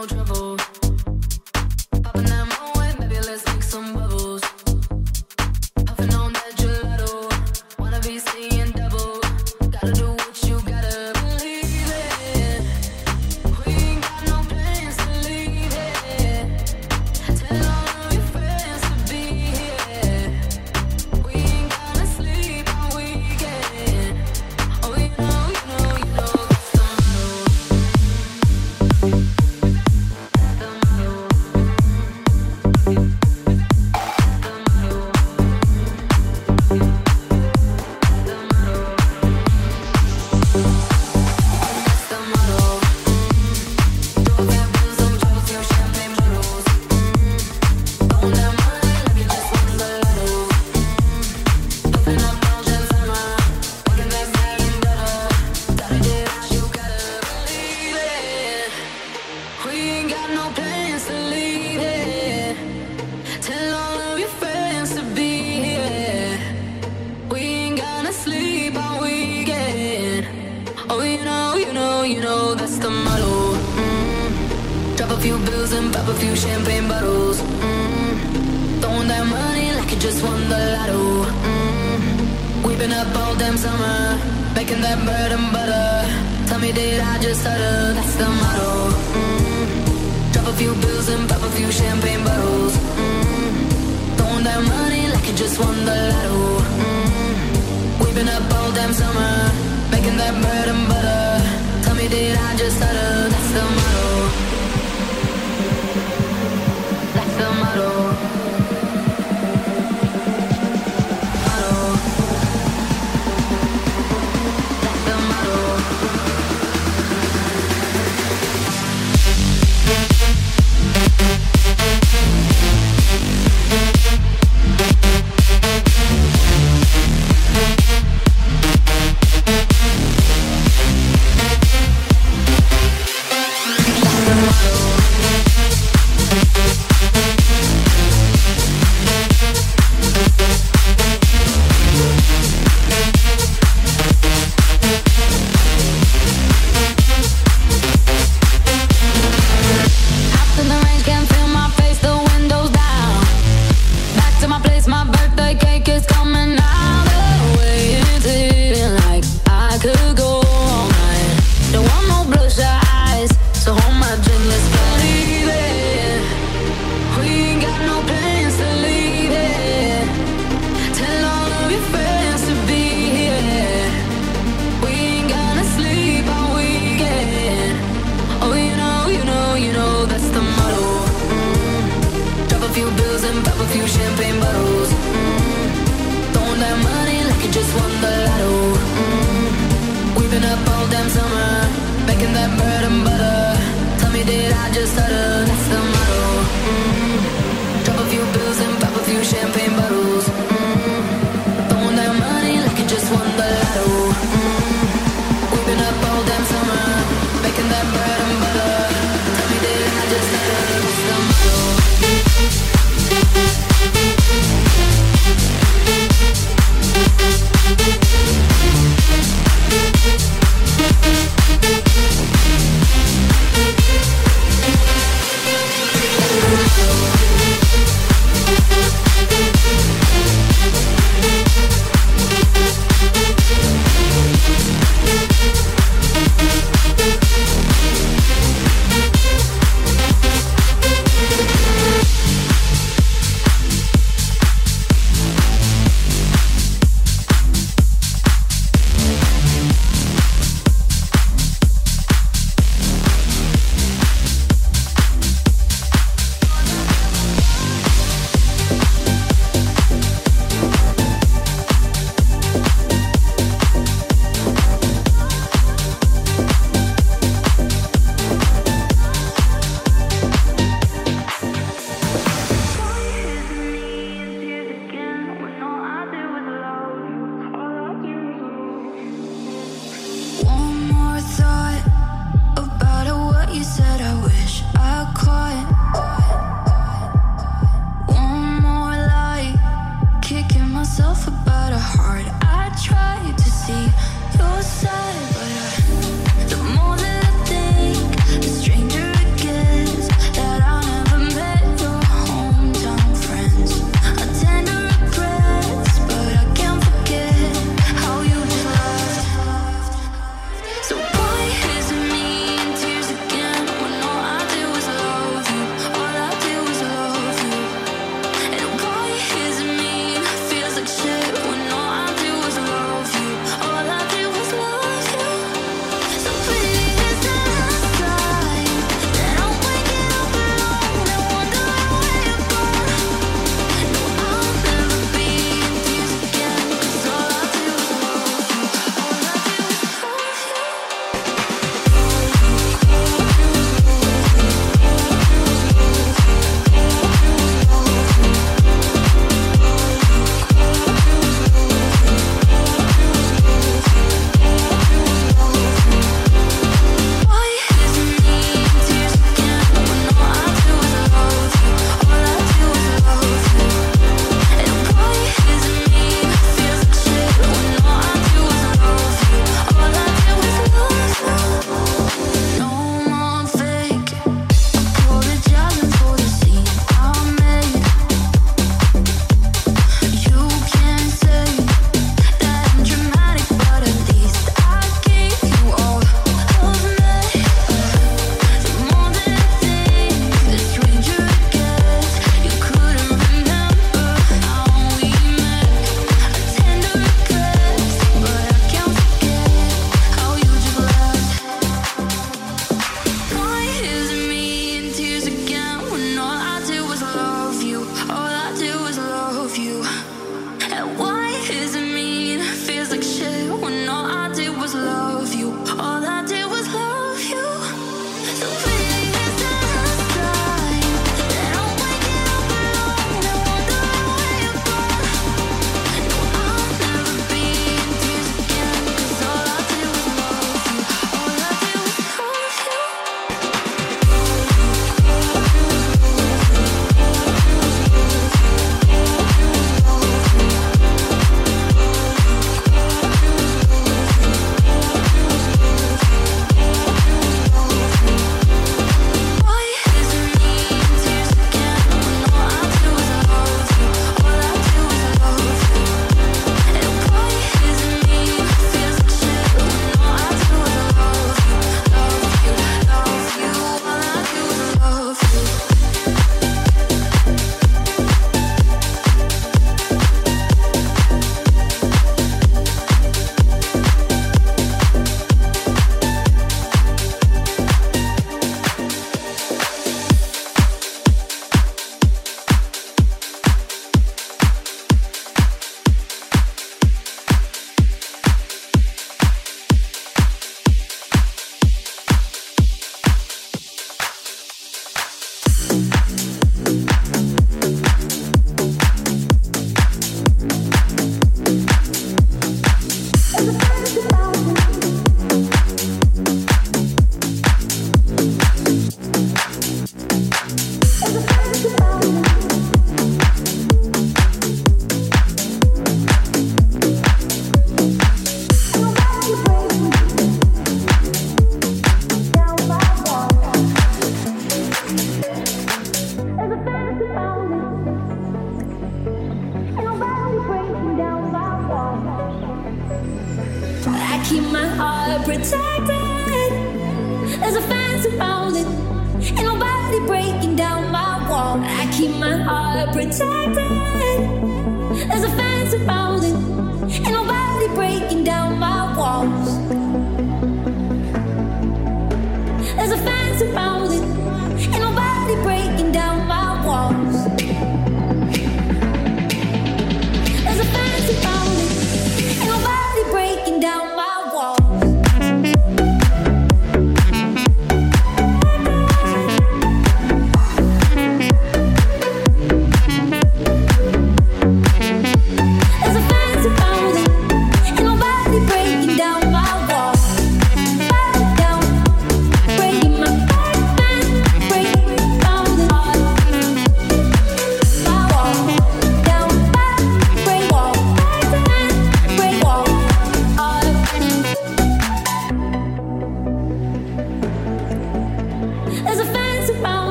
no trouble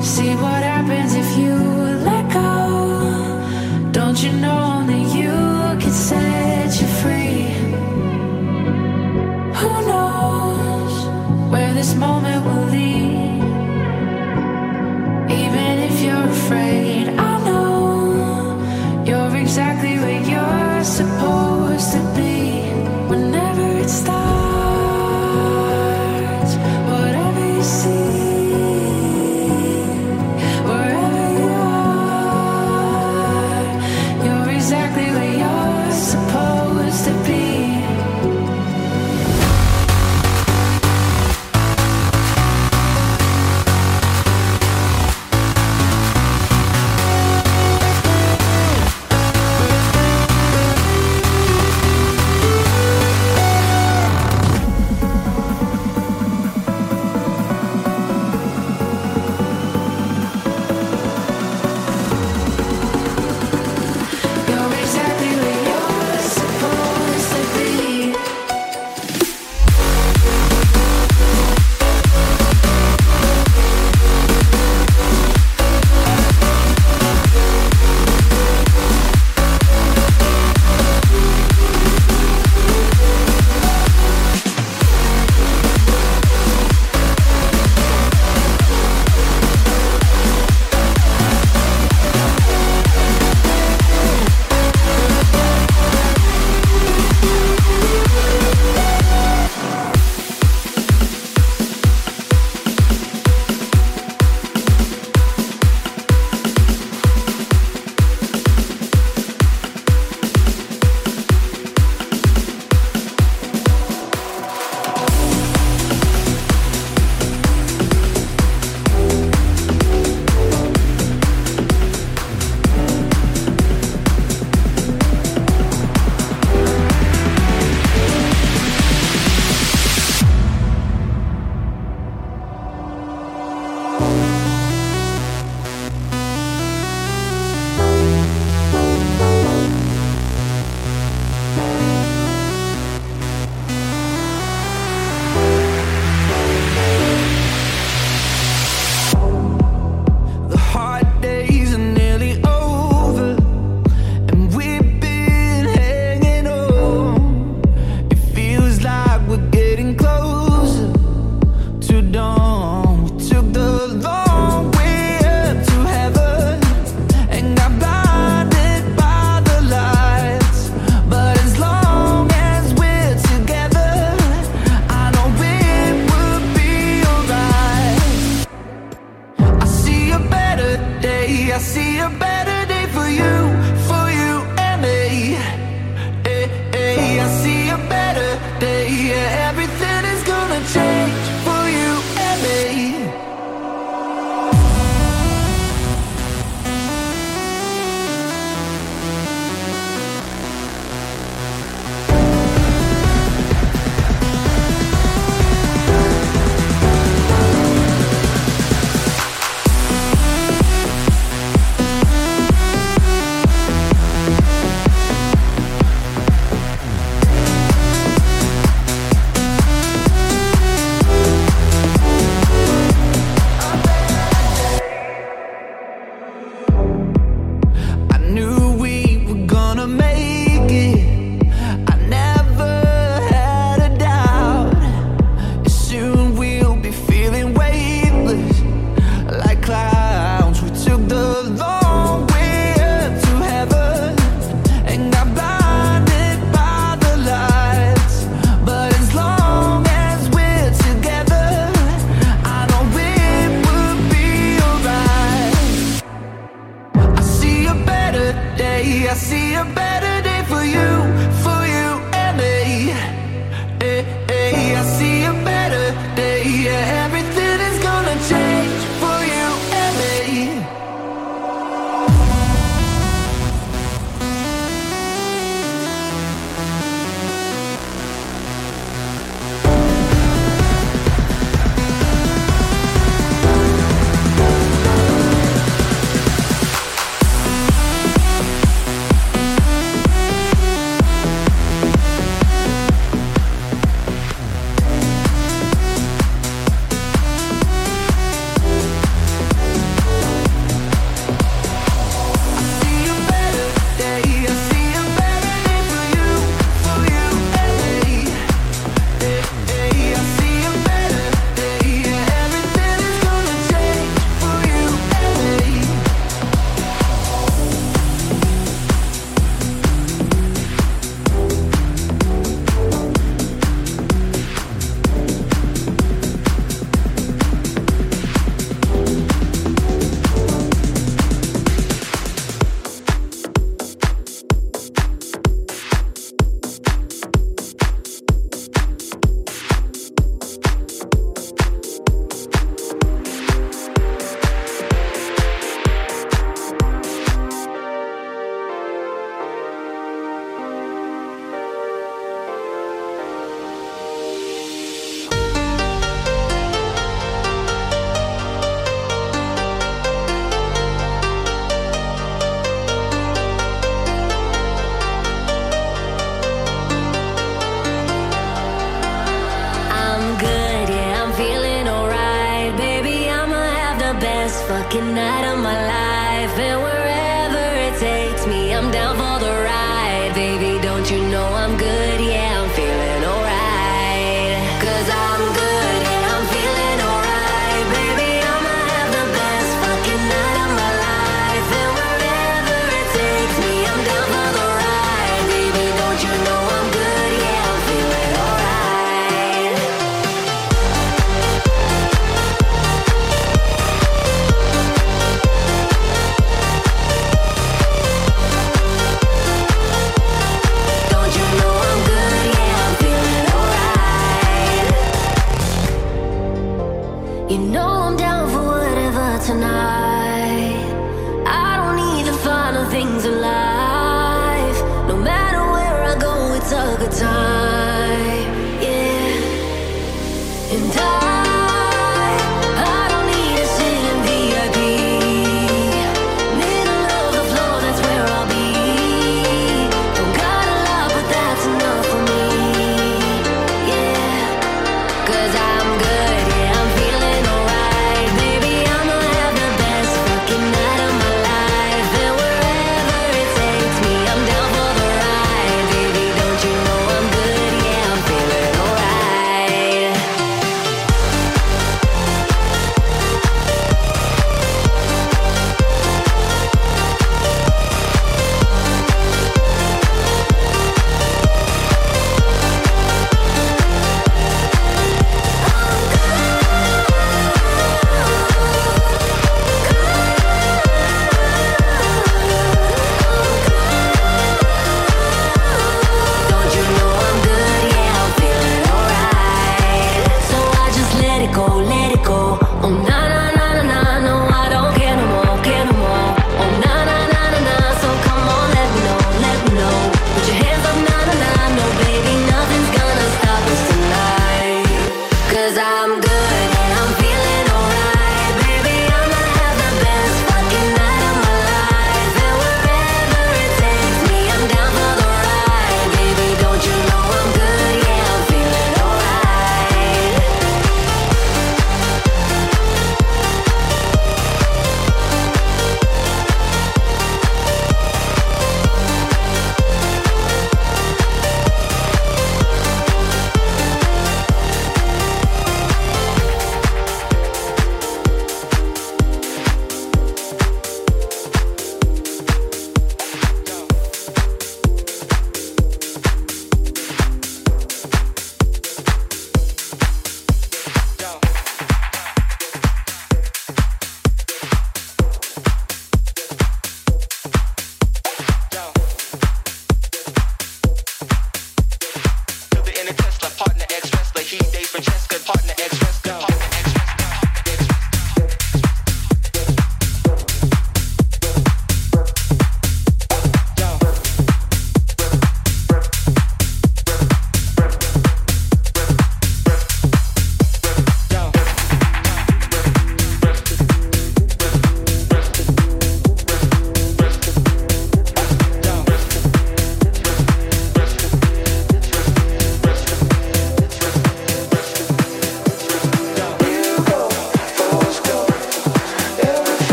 See what happens if you let go. Don't you know only you can set you free? Who knows where this moment will lead?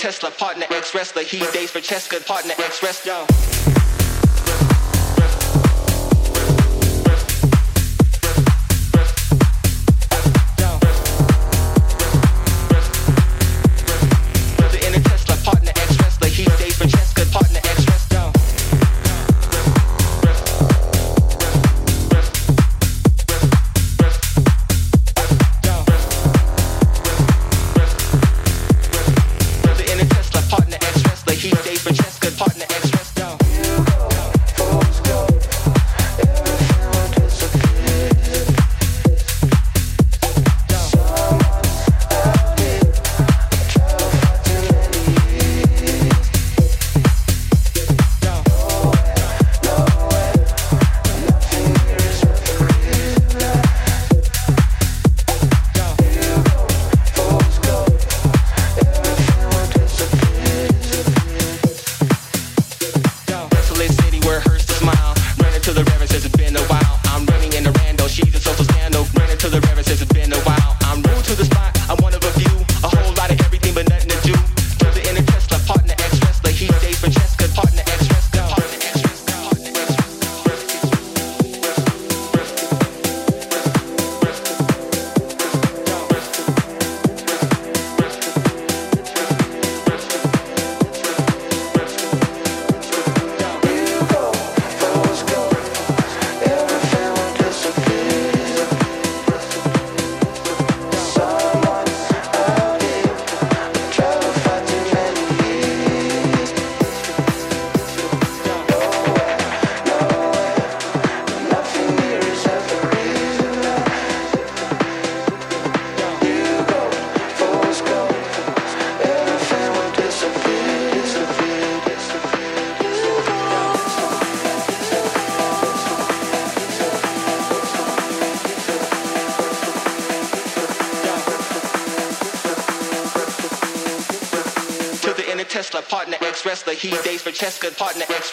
Tesla, partner ex wrestler, he dates Francesca, partner ex Tesla, partner ex wrestler. He dates for Cheska, partner ex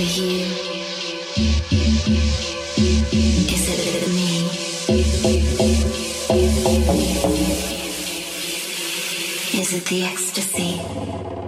Is it the ecstasy?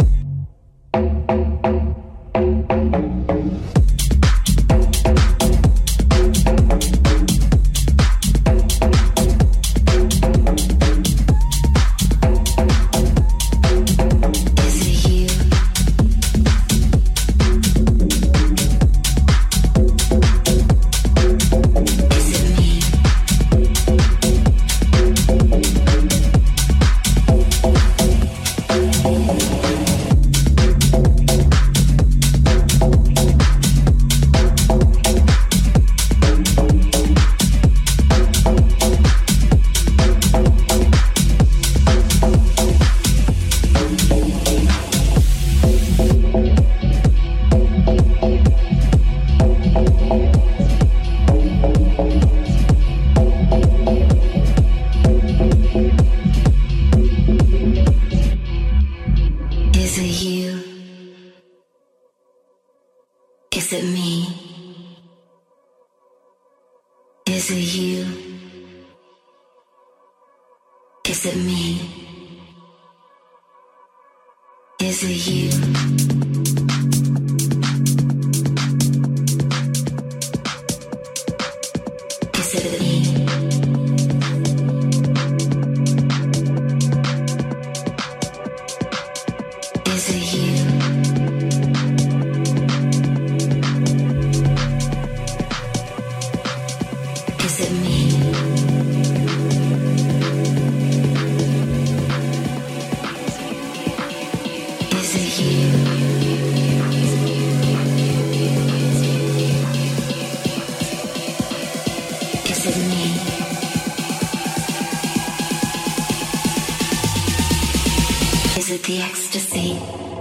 the ecstasy.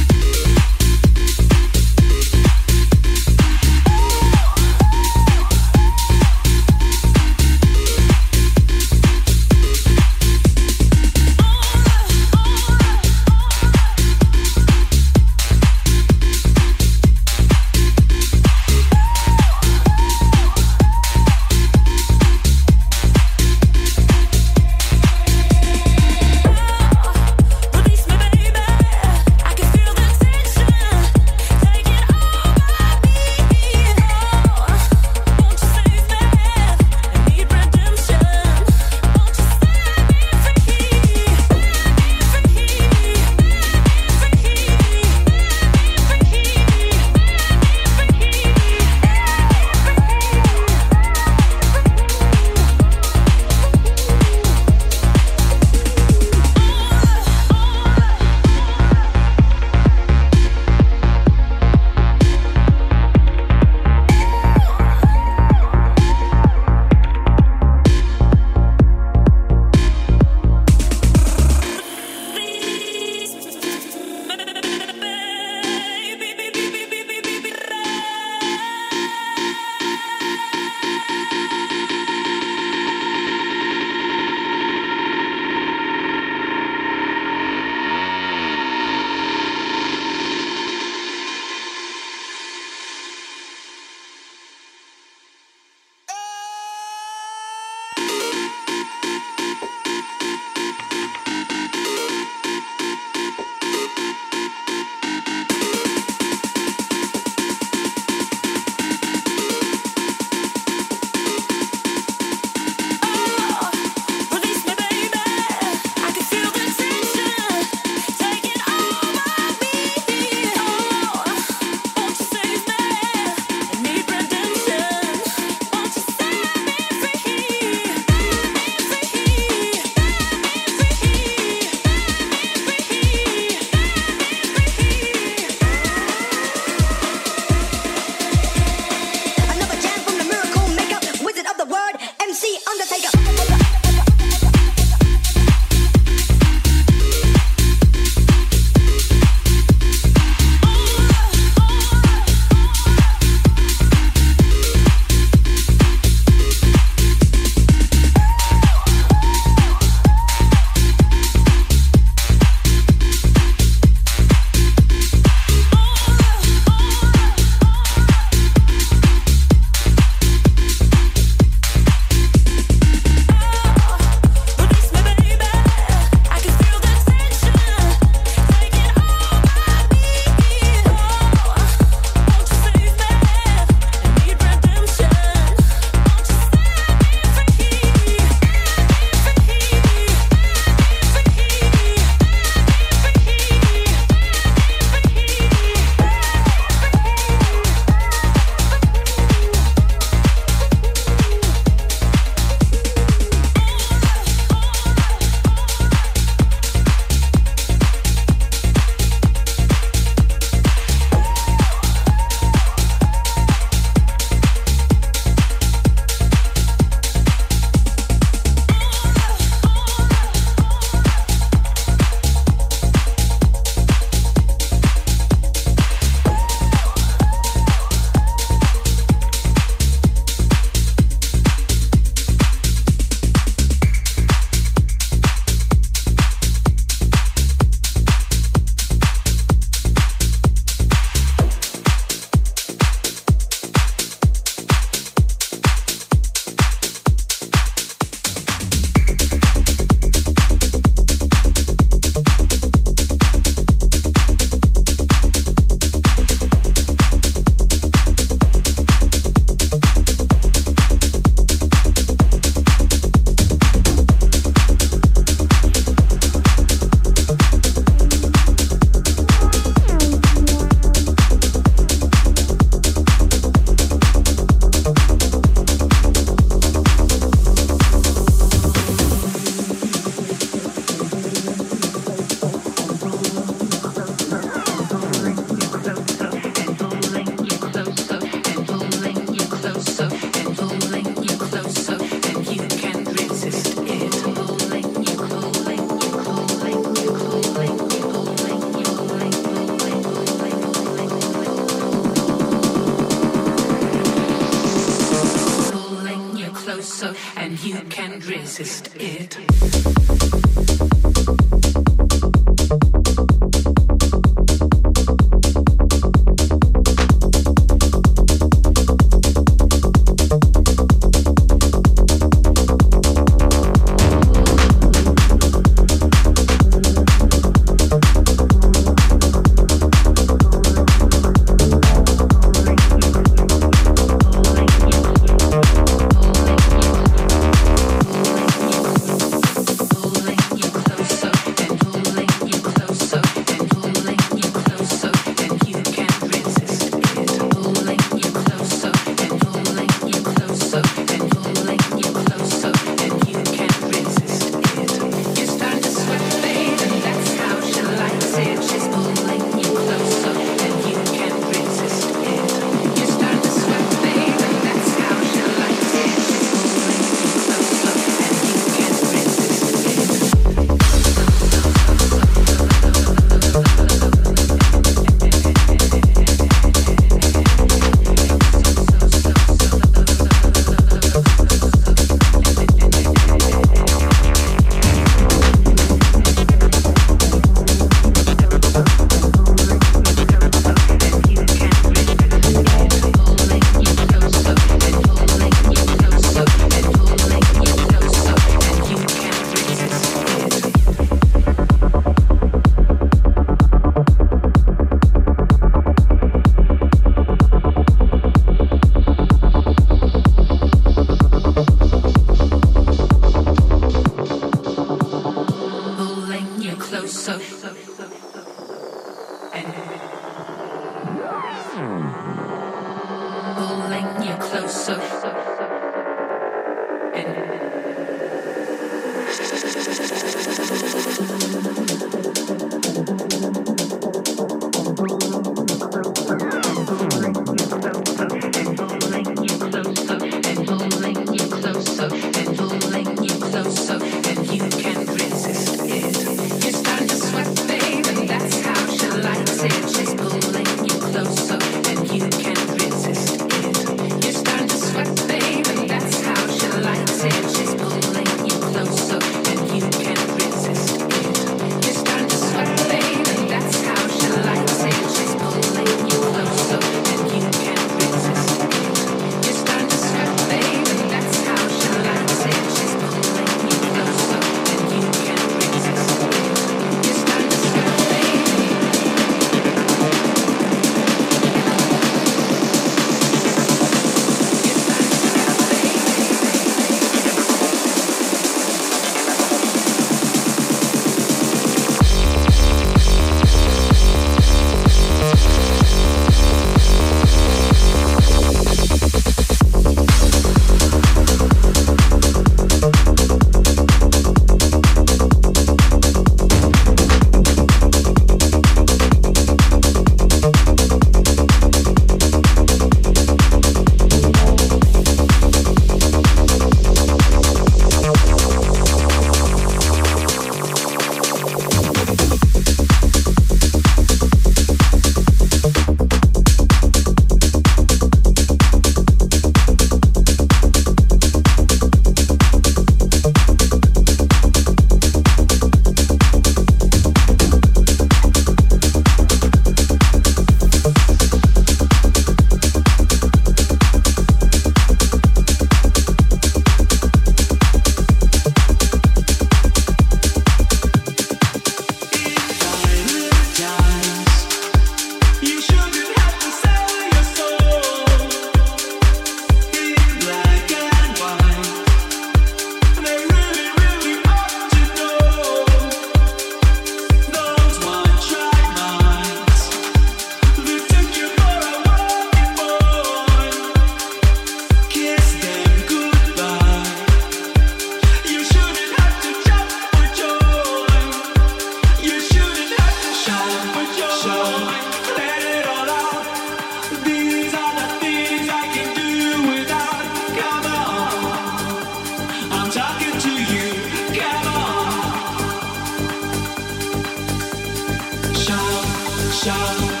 Shout.